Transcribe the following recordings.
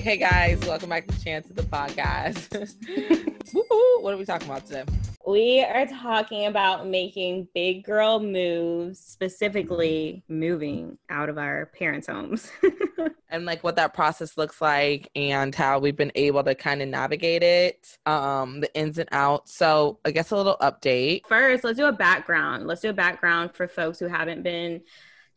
Hey guys, welcome back to Chance of the Podcast. what are we talking about today? We are talking about making big girl moves, specifically moving out of our parents' homes. and like what that process looks like and how we've been able to kind of navigate it, um, the ins and outs. So I guess a little update. First, let's do a background. Let's do a background for folks who haven't been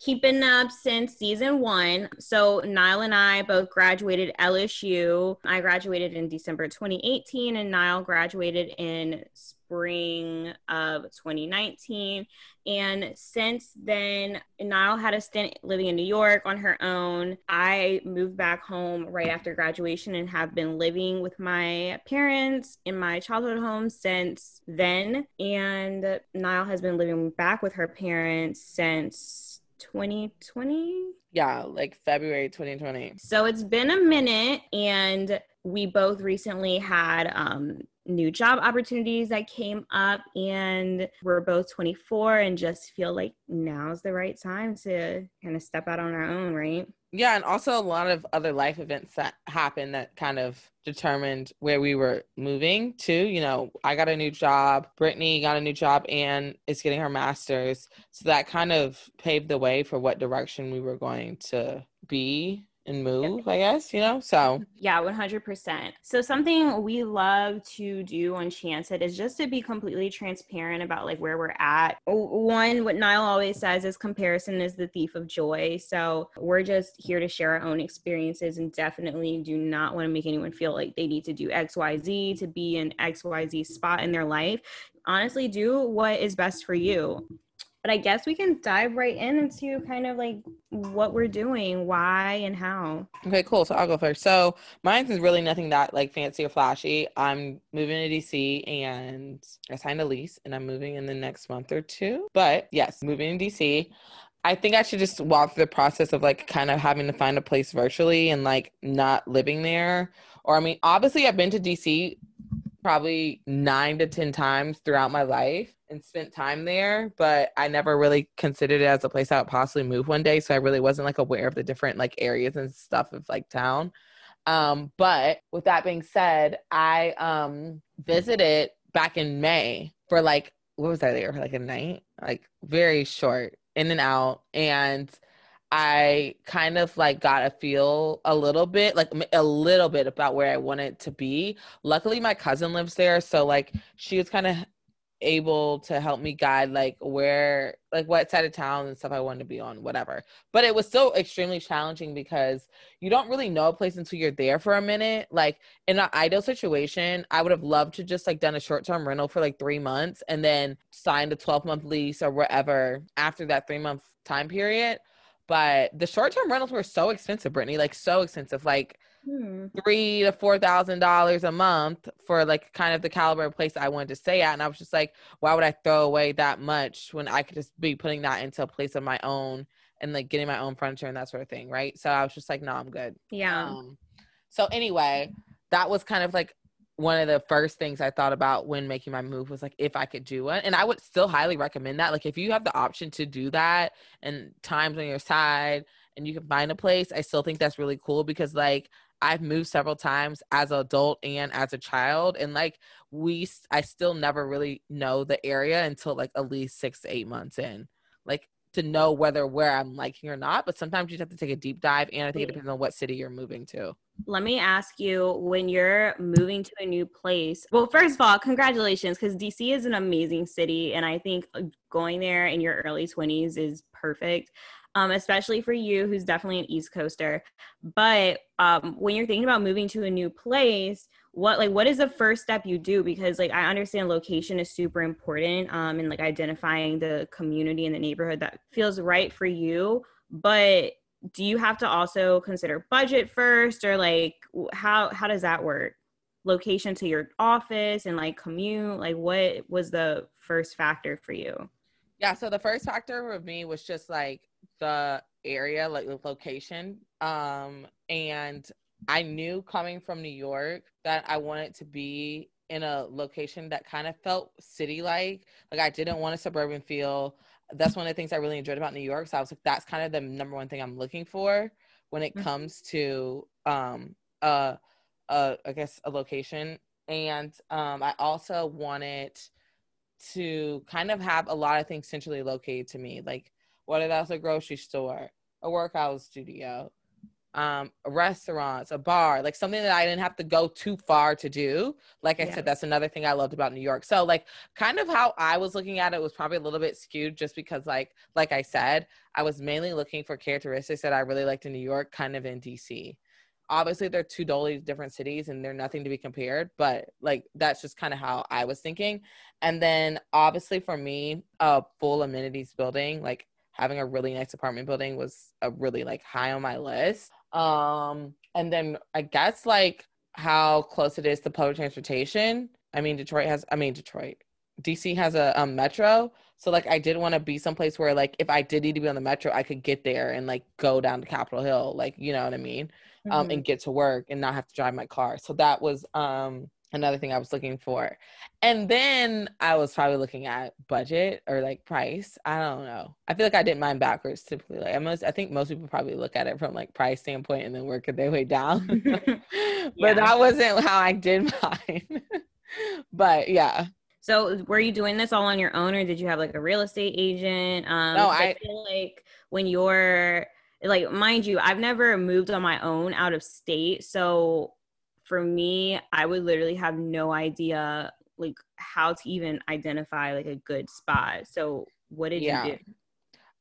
keeping up since season one. So Niall and I both graduated LSU. I graduated in December 2018, and Niall graduated in spring of 2019. And since then, Niall had a stint living in New York on her own. I moved back home right after graduation and have been living with my parents in my childhood home since then. And Niall has been living back with her parents since 2020. Yeah, like February 2020. So it's been a minute, and we both recently had um, new job opportunities that came up, and we're both 24 and just feel like now's the right time to kind of step out on our own, right? Yeah, and also a lot of other life events that happened that kind of determined where we were moving to. You know, I got a new job, Brittany got a new job, and is getting her master's. So that kind of paved the way for what direction we were going to be and move, I guess, you know? So, mm-hmm. yeah, 100%. So, something we love to do on Chance It is just to be completely transparent about like where we're at. One, what Niall always says is comparison is the thief of joy. So, we're just here to share our own experiences and definitely do not want to make anyone feel like they need to do XYZ to be in XYZ spot in their life. Honestly, do what is best for you but I guess we can dive right in into kind of like what we're doing, why and how. Okay, cool. So I'll go first. So mine is really nothing that like fancy or flashy. I'm moving to DC and I signed a lease and I'm moving in the next month or two. But yes, moving to DC. I think I should just walk through the process of like kind of having to find a place virtually and like not living there. Or I mean, obviously I've been to DC probably nine to 10 times throughout my life and spent time there, but I never really considered it as a place I would possibly move one day. So I really wasn't like aware of the different like areas and stuff of like town. Um, but with that being said, I um visited back in May for like what was I there for like a night? Like very short, in and out. And I kind of like got a feel a little bit, like a little bit about where I wanted to be. Luckily, my cousin lives there. So, like, she was kind of able to help me guide like where like what side of town and stuff I wanted to be on, whatever. But it was still extremely challenging because you don't really know a place until you're there for a minute. Like in an ideal situation, I would have loved to just like done a short term rental for like three months and then signed a 12 month lease or whatever after that three month time period. But the short term rentals were so expensive, Brittany, like so expensive. Like hmm. three to four thousand dollars a month for like kind of the caliber of place I wanted to stay at. And I was just like, why would I throw away that much when I could just be putting that into a place of my own and like getting my own furniture and that sort of thing, right? So I was just like, no, I'm good. Yeah. Um, so anyway, that was kind of like one of the first things I thought about when making my move was like if I could do it. And I would still highly recommend that. Like if you have the option to do that and times on your side and you can find a place, I still think that's really cool because like I've moved several times as an adult and as a child, and like we, I still never really know the area until like at least six to eight months in, like to know whether where I'm liking or not. But sometimes you have to take a deep dive, and I think it mm-hmm. depends on what city you're moving to. Let me ask you when you're moving to a new place. Well, first of all, congratulations because DC is an amazing city, and I think going there in your early 20s is perfect um, especially for you who's definitely an East Coaster. But um, when you're thinking about moving to a new place, what like what is the first step you do? Because like I understand location is super important um, and like identifying the community and the neighborhood that feels right for you. But do you have to also consider budget first, or like how how does that work? Location to your office and like commute, like what was the first factor for you? Yeah, so the first factor for me was just like the area, like the location. Um, and I knew coming from New York that I wanted to be in a location that kind of felt city like. Like I didn't want a suburban feel. That's one of the things I really enjoyed about New York. So I was like, that's kind of the number one thing I'm looking for when it mm-hmm. comes to um a, a I guess a location, and um, I also wanted to kind of have a lot of things centrally located to me, like whether that's a grocery store, a workout studio, um, restaurants, a bar, like something that I didn't have to go too far to do. Like I yeah. said, that's another thing I loved about New York. So like kind of how I was looking at it was probably a little bit skewed just because like like I said, I was mainly looking for characteristics that I really liked in New York, kind of in DC. Obviously, they're two totally different cities and they're nothing to be compared, but like that's just kind of how I was thinking. And then obviously for me, a full amenities building, like having a really nice apartment building was a really like high on my list. Um, and then I guess like how close it is to public transportation. I mean, Detroit has, I mean, Detroit, DC has a, a metro. So like I did want to be someplace where like if I did need to be on the metro, I could get there and like go down to Capitol Hill, like you know what I mean, um, mm-hmm. and get to work and not have to drive my car. So that was um another thing I was looking for. And then I was probably looking at budget or like price. I don't know. I feel like I did mine backwards typically. Like I most I think most people probably look at it from like price standpoint and then work their way down. but that wasn't how I did mine. but yeah. So were you doing this all on your own or did you have like a real estate agent? Um no, I, I feel like when you're like mind you, I've never moved on my own out of state. So for me, I would literally have no idea like how to even identify like a good spot. So what did yeah. you do?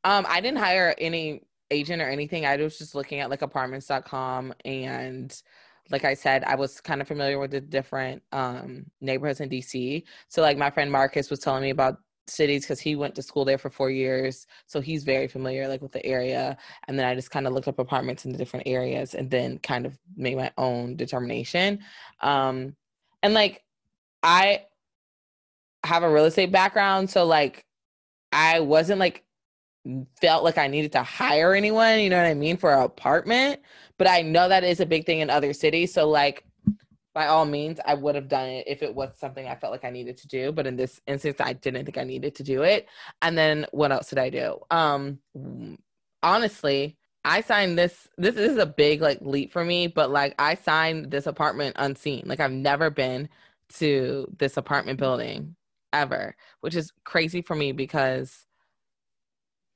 Um, I didn't hire any agent or anything. I was just looking at like apartments.com and like I said, I was kind of familiar with the different um, neighborhoods in DC. So like my friend Marcus was telling me about cities because he went to school there for four years so he's very familiar like with the area and then i just kind of looked up apartments in the different areas and then kind of made my own determination um and like i have a real estate background so like i wasn't like felt like i needed to hire anyone you know what i mean for an apartment but i know that is a big thing in other cities so like by all means, I would have done it if it was something I felt like I needed to do. But in this instance, I didn't think I needed to do it. And then what else did I do? Um, honestly, I signed this. This, is a big like leap for me, but like I signed this apartment unseen. Like I've never been to this apartment building ever, which is crazy for me because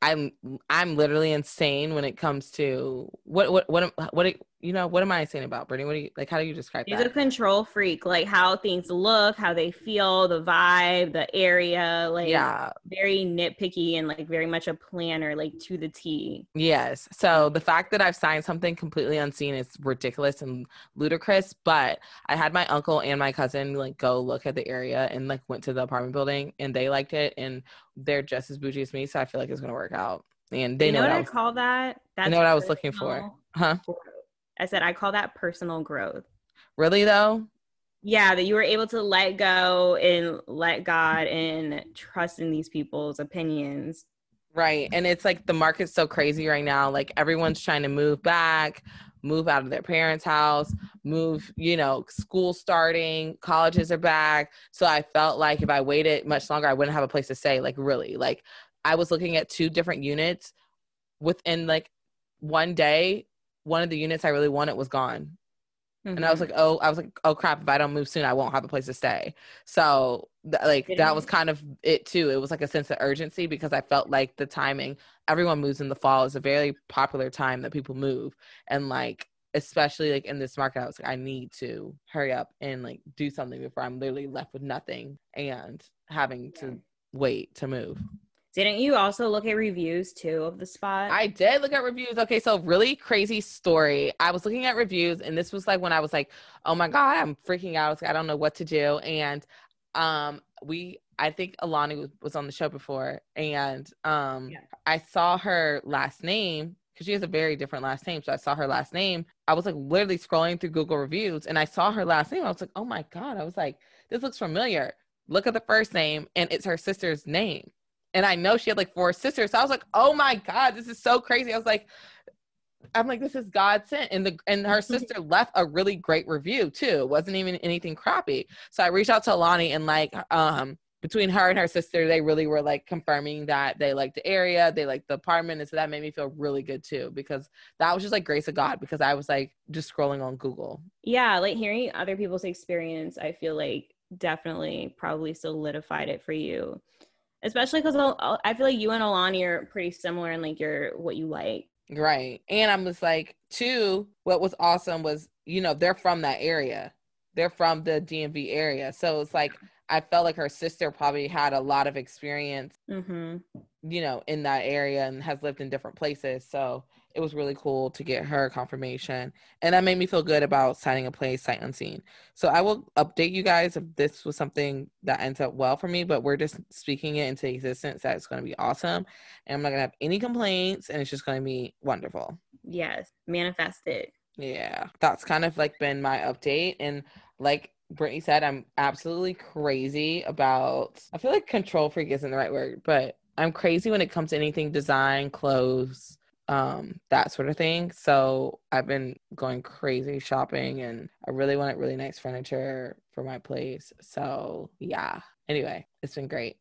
I'm I'm literally insane when it comes to what what what what you know, what am I saying about Brittany? What do you like? How do you describe He's that? a control freak, like how things look, how they feel, the vibe, the area, like yeah, very nitpicky and like very much a planner, like to the T. Yes. So the fact that I've signed something completely unseen is ridiculous and ludicrous. But I had my uncle and my cousin like go look at the area and like went to the apartment building and they liked it and they're just as bougie as me, so I feel like it's gonna work out. And they you know, know what, I, was, call that. That's I know what I was looking for. Huh? I said I call that personal growth. Really though? Yeah, that you were able to let go and let God and trust in these people's opinions. Right. And it's like the market's so crazy right now. Like everyone's trying to move back, move out of their parents' house, move, you know, school starting, colleges are back. So I felt like if I waited much longer, I wouldn't have a place to stay. Like really. Like I was looking at two different units within like one day one of the units I really wanted was gone. Mm-hmm. And I was mm-hmm. like, oh, I was like, oh crap! If I don't move soon, I won't have a place to stay. So, th- like, that was kind of it too. It was like a sense of urgency because I felt like the timing. Everyone moves in the fall. is a very popular time that people move, and like, especially like in this market, I was like, I need to hurry up and like do something before I'm literally left with nothing and having to wait to move. Didn't you also look at reviews too of the spot? I did look at reviews. Okay, so really crazy story. I was looking at reviews, and this was like when I was like, "Oh my god, I'm freaking out. I, don't know what to do." And um, we, I think Alani was, was on the show before, and um, yeah. I saw her last name because she has a very different last name. So I saw her last name. I was like literally scrolling through Google reviews, and I saw her last name. I was like, "Oh my god!" I was like, "This looks familiar." Look at the first name, and it's her sister's name and I know she had like four sisters. So I was like, oh my God, this is so crazy. I was like, I'm like, this is God sent. And the and her sister left a really great review too. It wasn't even anything crappy. So I reached out to Alani and like um between her and her sister, they really were like confirming that they liked the area, they liked the apartment. And so that made me feel really good too, because that was just like grace of God, because I was like just scrolling on Google. Yeah, like hearing other people's experience, I feel like definitely probably solidified it for you. Especially because I feel like you and Alani are pretty similar in like your what you like. Right. And I'm just like, two, what was awesome was, you know, they're from that area. They're from the DMV area. So it's like I felt like her sister probably had a lot of experience, mm-hmm. you know, in that area and has lived in different places. So it was really cool to get her confirmation. And that made me feel good about signing a place sight unseen. So I will update you guys if this was something that ends up well for me, but we're just speaking it into existence that it's going to be awesome. And I'm not going to have any complaints and it's just going to be wonderful. Yes, manifest it. Yeah, that's kind of like been my update. And like Brittany said, I'm absolutely crazy about, I feel like control freak isn't the right word, but I'm crazy when it comes to anything design, clothes, um, that sort of thing. So I've been going crazy shopping and I really wanted really nice furniture for my place. So yeah. Anyway, it's been great.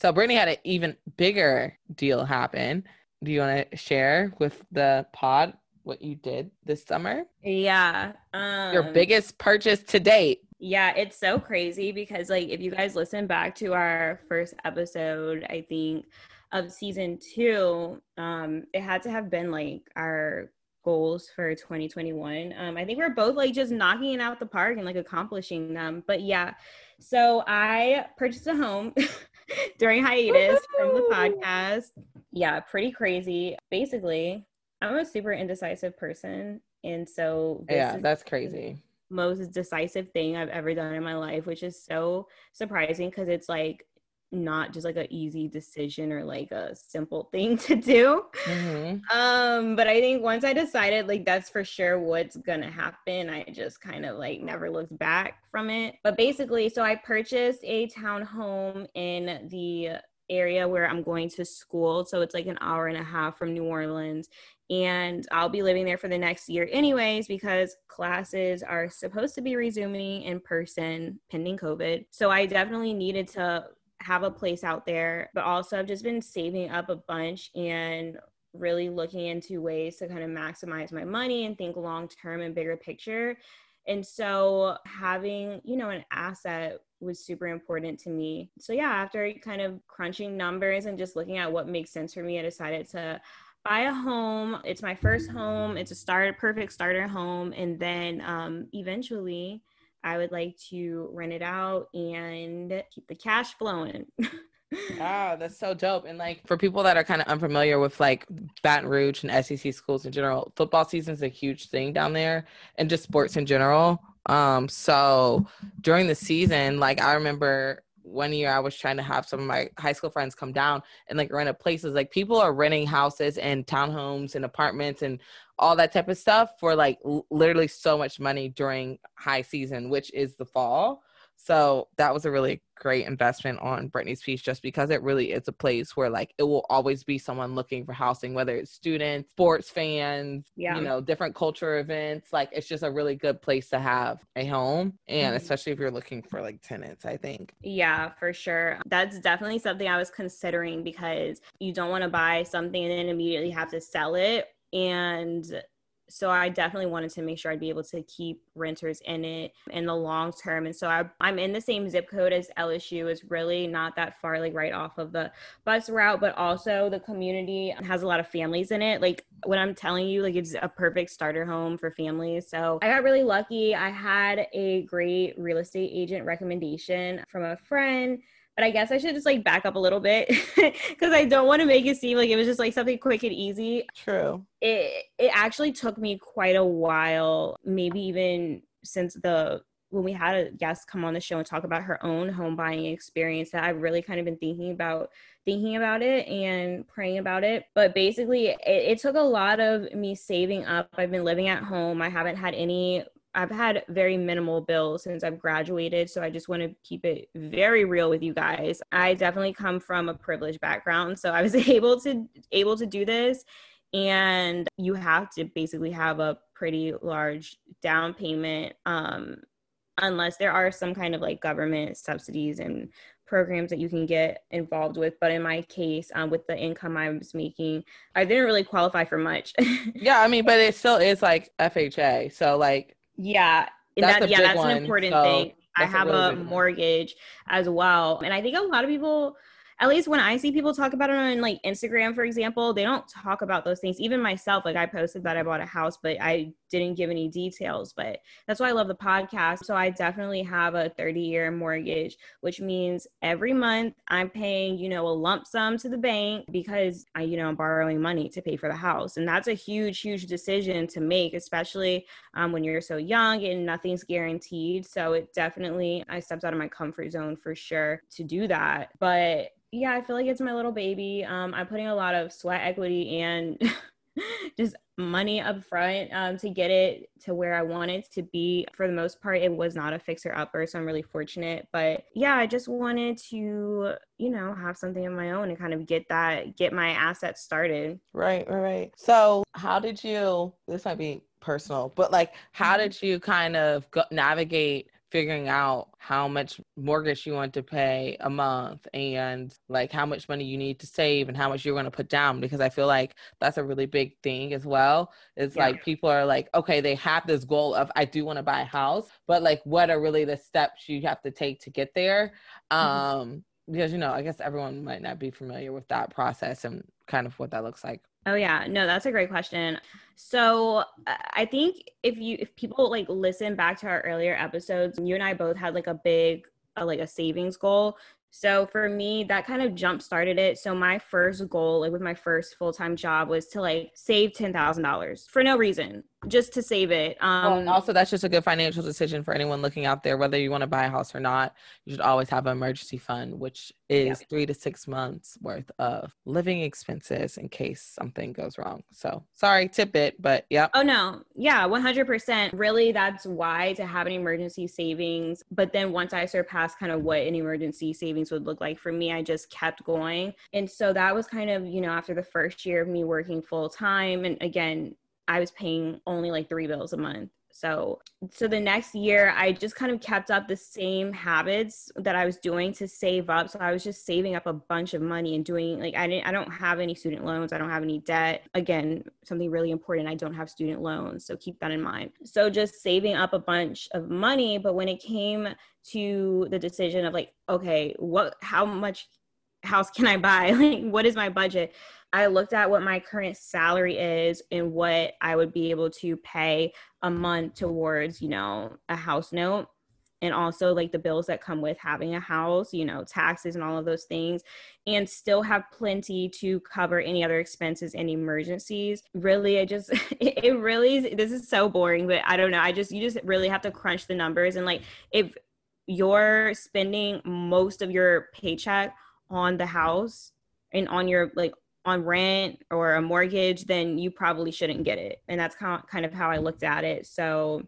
So Brittany had an even bigger deal happen. Do you want to share with the pod what you did this summer? Yeah. Um, Your biggest purchase to date. Yeah, it's so crazy because like if you guys listen back to our first episode, I think of season 2, um it had to have been like our goals for 2021. Um I think we're both like just knocking it out the park and like accomplishing them. But yeah. So I purchased a home during hiatus from the podcast. Yeah, pretty crazy. Basically, I'm a super indecisive person. And so yeah, that's crazy. Most decisive thing I've ever done in my life, which is so surprising because it's like not just like an easy decision or like a simple thing to do. Mm-hmm. Um, but I think once I decided like that's for sure what's gonna happen, I just kind of like never looked back from it. But basically, so I purchased a town home in the area where I'm going to school. So it's like an hour and a half from New Orleans and I'll be living there for the next year anyways because classes are supposed to be resuming in person pending COVID. So I definitely needed to have a place out there, but also I've just been saving up a bunch and really looking into ways to kind of maximize my money and think long term and bigger picture. And so having, you know, an asset was super important to me. So yeah, after kind of crunching numbers and just looking at what makes sense for me, I decided to buy a home. It's my first home. It's a start perfect starter home, and then um, eventually, I would like to rent it out and keep the cash flowing. wow, that's so dope. And like for people that are kind of unfamiliar with like Baton Rouge and SEC schools in general, football season is a huge thing down there and just sports in general. Um, so during the season, like I remember one year I was trying to have some of my high school friends come down and like rent a places. Like people are renting houses and townhomes and apartments and all that type of stuff for like l- literally so much money during high season, which is the fall. So that was a really great investment on Brittany's piece just because it really is a place where like it will always be someone looking for housing, whether it's students, sports fans, yeah. you know, different culture events. Like it's just a really good place to have a home. And mm-hmm. especially if you're looking for like tenants, I think. Yeah, for sure. That's definitely something I was considering because you don't want to buy something and then immediately have to sell it. And so I definitely wanted to make sure I'd be able to keep renters in it in the long term. And so I, am in the same zip code as LSU. It's really not that far, like right off of the bus route, but also the community has a lot of families in it. Like what I'm telling you, like it's a perfect starter home for families. So I got really lucky. I had a great real estate agent recommendation from a friend but I guess I should just like back up a little bit because I don't want to make it seem like it was just like something quick and easy. True. It it actually took me quite a while, maybe even since the when we had a guest come on the show and talk about her own home buying experience that I've really kind of been thinking about thinking about it and praying about it. But basically it, it took a lot of me saving up. I've been living at home. I haven't had any I've had very minimal bills since I've graduated, so I just want to keep it very real with you guys. I definitely come from a privileged background, so I was able to able to do this and you have to basically have a pretty large down payment um unless there are some kind of like government subsidies and programs that you can get involved with. But in my case, um, with the income I was making, I didn't really qualify for much. yeah, I mean, but it still is like FHA. So like, yeah, that's that, yeah, that's one, an important so thing. I have really a big one. mortgage as well, and I think a lot of people. At least when I see people talk about it on like Instagram, for example, they don't talk about those things. Even myself, like I posted that I bought a house, but I didn't give any details. But that's why I love the podcast. So I definitely have a 30 year mortgage, which means every month I'm paying, you know, a lump sum to the bank because I, you know, I'm borrowing money to pay for the house. And that's a huge, huge decision to make, especially um, when you're so young and nothing's guaranteed. So it definitely, I stepped out of my comfort zone for sure to do that. But yeah, I feel like it's my little baby. Um, I'm putting a lot of sweat equity and just money up front um, to get it to where I want it to be. For the most part, it was not a fixer upper, so I'm really fortunate. But yeah, I just wanted to, you know, have something of my own and kind of get that, get my assets started. Right, right, right. So, how did you? This might be personal, but like, how did you kind of go, navigate figuring out how much mortgage you want to pay a month and like how much money you need to save and how much you're going to put down? Because I feel like that's a really big thing as well. It's Yeah. like people are like, okay, they have this goal of I do want to buy a house, but like, what are really the steps you have to take to get there? Um, because you know, I guess everyone might not be familiar with that process and kind of what that looks like. Oh yeah, no, that's a great question. So I I think if you if people like listen back to our earlier episodes, you and I both had like a big uh, like a savings goal. So for me, that kind of jump started it. So my first goal, like with my first full time job, was to like save ten thousand dollars for no reason, just to save it. Well, Um, and also, that's just a good financial decision for anyone looking out there, whether you want to buy a house or not. You should always have an emergency fund, which is three to six months worth of living expenses in case something goes wrong. So, sorry, tidbit, but yeah. Oh no. Yeah, 100%. Really that's why to have an emergency savings. But then once I surpassed kind of what an emergency savings would look like for me, I just kept going. And so that was kind of, you know, after the first year of me working full time and again, I was paying only like 3 bills a month. So so the next year I just kind of kept up the same habits that I was doing to save up. So I was just saving up a bunch of money and doing like I didn't I don't have any student loans, I don't have any debt. Again, something really important, I don't have student loans, so keep that in mind. So just saving up a bunch of money, but when it came to the decision of like okay, what how much house can I buy? Like what is my budget? I looked at what my current salary is and what I would be able to pay a month towards, you know, a house note and also like the bills that come with having a house, you know, taxes and all of those things, and still have plenty to cover any other expenses and emergencies. Really, I just, it, really, this is so boring, but I don't know. I just, you just really have to crunch the numbers. And like, if you're spending most of your paycheck on the house and on your like on rent or a mortgage, then you probably shouldn't get it. And that's kind of, how I looked at it. So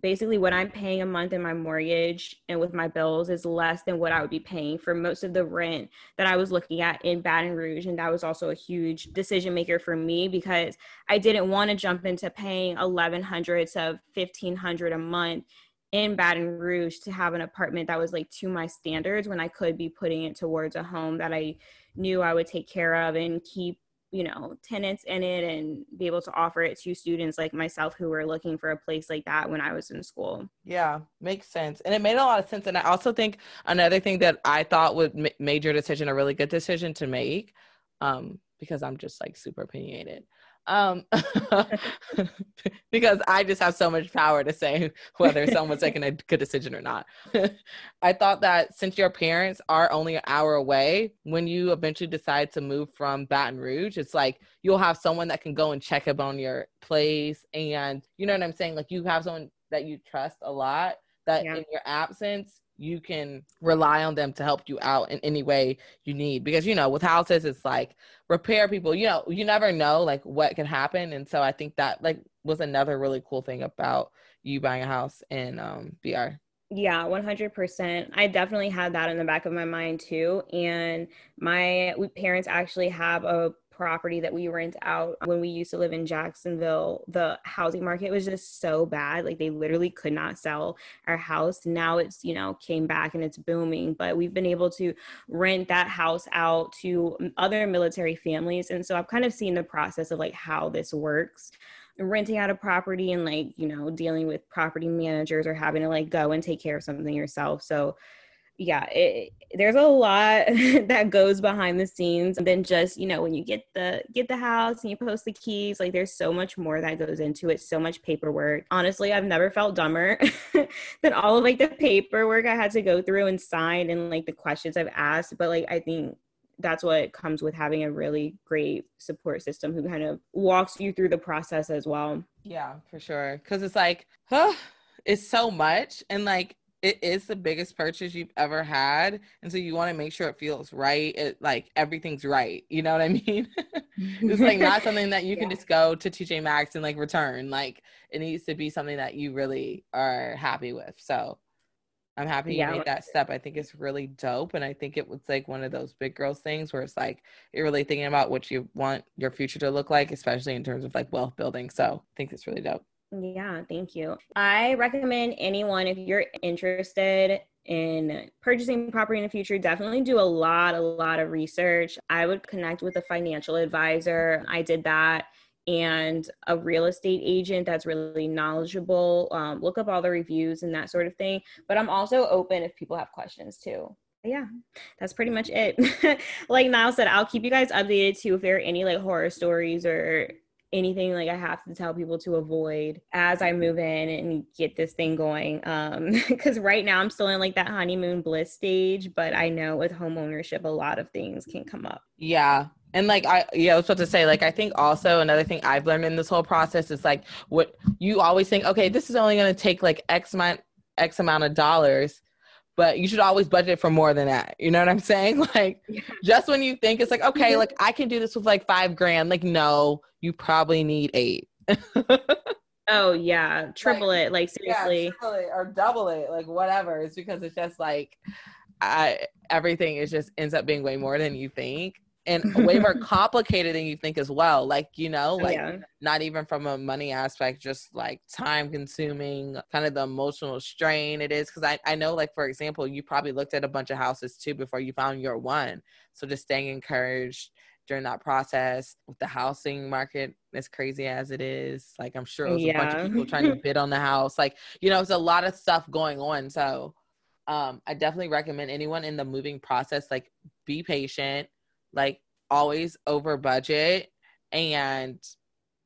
basically, what I'm paying a month in my mortgage and with my bills is less than what I would be paying for most of the rent that I was looking at in Baton Rouge. And that was also a huge decision maker for me because I didn't want to jump into paying 1100 to 1500 a month in Baton Rouge to have an apartment that was like to my standards when I could be putting it towards a home that I knew I would take care of and keep, you know, tenants in it and be able to offer it to students like myself who were looking for a place like that when I was in school. Yeah, makes sense. And it made a lot of sense. And I also think another thing that I thought would ma- made your decision a really good decision to make, um, because I'm just like super opinionated. Um, because I just have so much power to say whether someone's making a good decision or not. I thought that since your parents are only an hour away, when you eventually decide to move from Baton Rouge, it's like you'll have someone that can go and check up on your place. And you know what I'm saying? Like you have someone that you trust a lot that Yeah. in your absence, you can rely on them to help you out in any way you need. Because, you know, with houses, it's like repair people, you know, you never know like what can happen. And so I think that like was another really cool thing about you buying a house in um BR. Yeah, 100%. I definitely had that in the back of my mind too. And my parents actually have a property that we rent out when we used to live in Jacksonville, the housing market was just so bad. Like they literally could not sell our house. Now it's, you know, came back and it's booming, but we've been able to rent that house out to mm, other military families. And so I've kind of seen the process of like how this works renting out a property and like you know dealing with property managers or having to like go and take care of something yourself so yeah it, there's a lot that goes behind the scenes then just you know when you get the get the house and you post the keys like there's so much more that goes into it so much paperwork. Honestly i've never felt dumber than all of like the paperwork i had to go through and sign and like the questions i've asked but like i think that's what comes with having a really great support system who kind of walks you through the process as well. Yeah for sure because it's like huh, it's so much and like it is the biggest purchase you've ever had and so you want to make sure it feels right it like everything's right you know what i mean? It's like not something that you can just go to tj maxx and like return like it needs to be something that you really are happy with so i'm happy you made that step i think it's really dope and i think it was like one of those big girls things where it's like you're really thinking about what you want your future to look like especially in terms of like wealth building so i think it's really dope yeah, thank you. I recommend anyone if you're interested in purchasing property in the future, definitely do a lot, a lot of research. I would connect with a financial advisor. I did that and a real estate agent that's really knowledgeable. Um, look up all the reviews and that sort of thing. But I'm also open if people have questions too. yeah, that's pretty much it. like Niall said, I'll keep you guys updated too if there are any like horror stories or anything like I have to tell people to avoid as I move in and get this thing going. Um, because right now I'm still in like that honeymoon bliss stage, but I know with home ownership, a lot of things can come up. Yeah. And like I yeah, I was about to say, like I think also another thing I've learned in this whole process is like what you always think, okay, this is only gonna take like X amount X amount of dollars but you should always budget for more than that. You know what I'm saying? Like yeah. just when you think it's like, okay, mm-hmm. like I can do this with like five grand, like no, you probably need eight. oh yeah. Triple like, it. Like seriously. Yeah, it or double it, like whatever. It's because it's just like I everything is just ends up being way more than you think and way more complicated than you think as well. Like, you know, oh, like yeah. not even from a money aspect, just like time consuming, kind of the emotional strain it is. Cause I, I know, like, for example, you probably looked at a bunch of houses too before you found your one. So just staying encouraged during that process with the housing market as crazy as it is. Like, I'm sure it was yeah. a bunch of people trying to bid on the house. Like, you know, it's a lot of stuff going on. So, um, I definitely recommend anyone in the moving process, like, be patient like always over budget and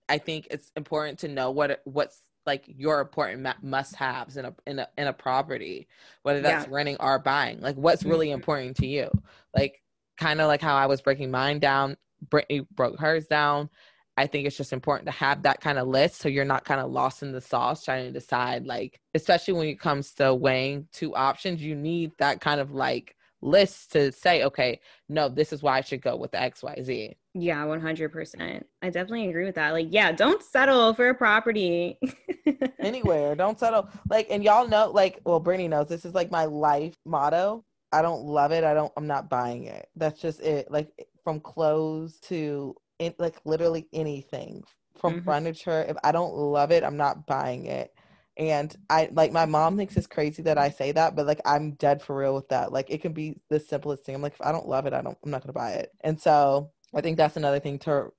i think it's important to know what what's like your important must haves in a in a in a property whether that's yeah. renting or buying like what's really mm-hmm. important to you like kind of like how i was breaking mine down brittany broke hers down i think it's just important to have that kind of list so you're not kind of lost in the sauce trying to decide like especially when it comes to weighing two options you need that kind of like list to say, okay, no, this is why I should go with the XYZ. Yeah, 100%. I definitely agree with that. Like, yeah, don't settle for a property anywhere. Don't settle. Like, and y'all know, like, well, Brittany knows this is like my life motto. I don't love it. I don't, I'm not buying it. That's just it. Like, from clothes to in, like literally anything from mm-hmm. furniture. If I don't love it, I'm not buying it. And I like my mom thinks it's crazy that I say that, but like I'm dead for real with that. Like it can be the simplest thing. I'm like, if I don't love it, I don't I'm not gonna buy it. And so I think that's another thing to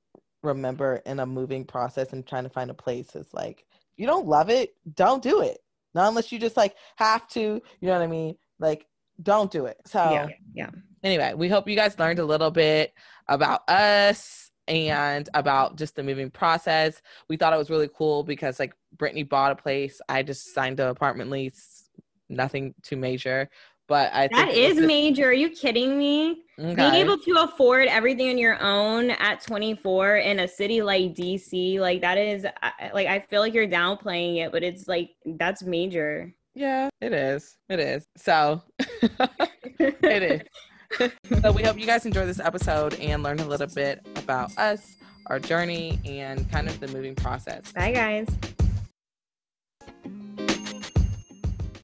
remember in a moving process and trying to find a place is like you don't love it, don't do it. Not unless you just like have to, you know what I mean? Like don't do it. So yeah, yeah. Anyway, we hope you guys learned a little bit about us and about just the moving process. We thought it was really cool because like Brittany bought a place. I just signed the apartment lease, nothing too major. But I that is just- major. Are you kidding me? Okay. Being able to afford everything on your own at 24 in a city like DC, like that is like I feel like you're downplaying it, but it's like that's major. Yeah, it is. It is. So it is. so we hope you guys enjoy this episode and learn a little bit about us, our journey, and kind of the moving process. Bye, guys.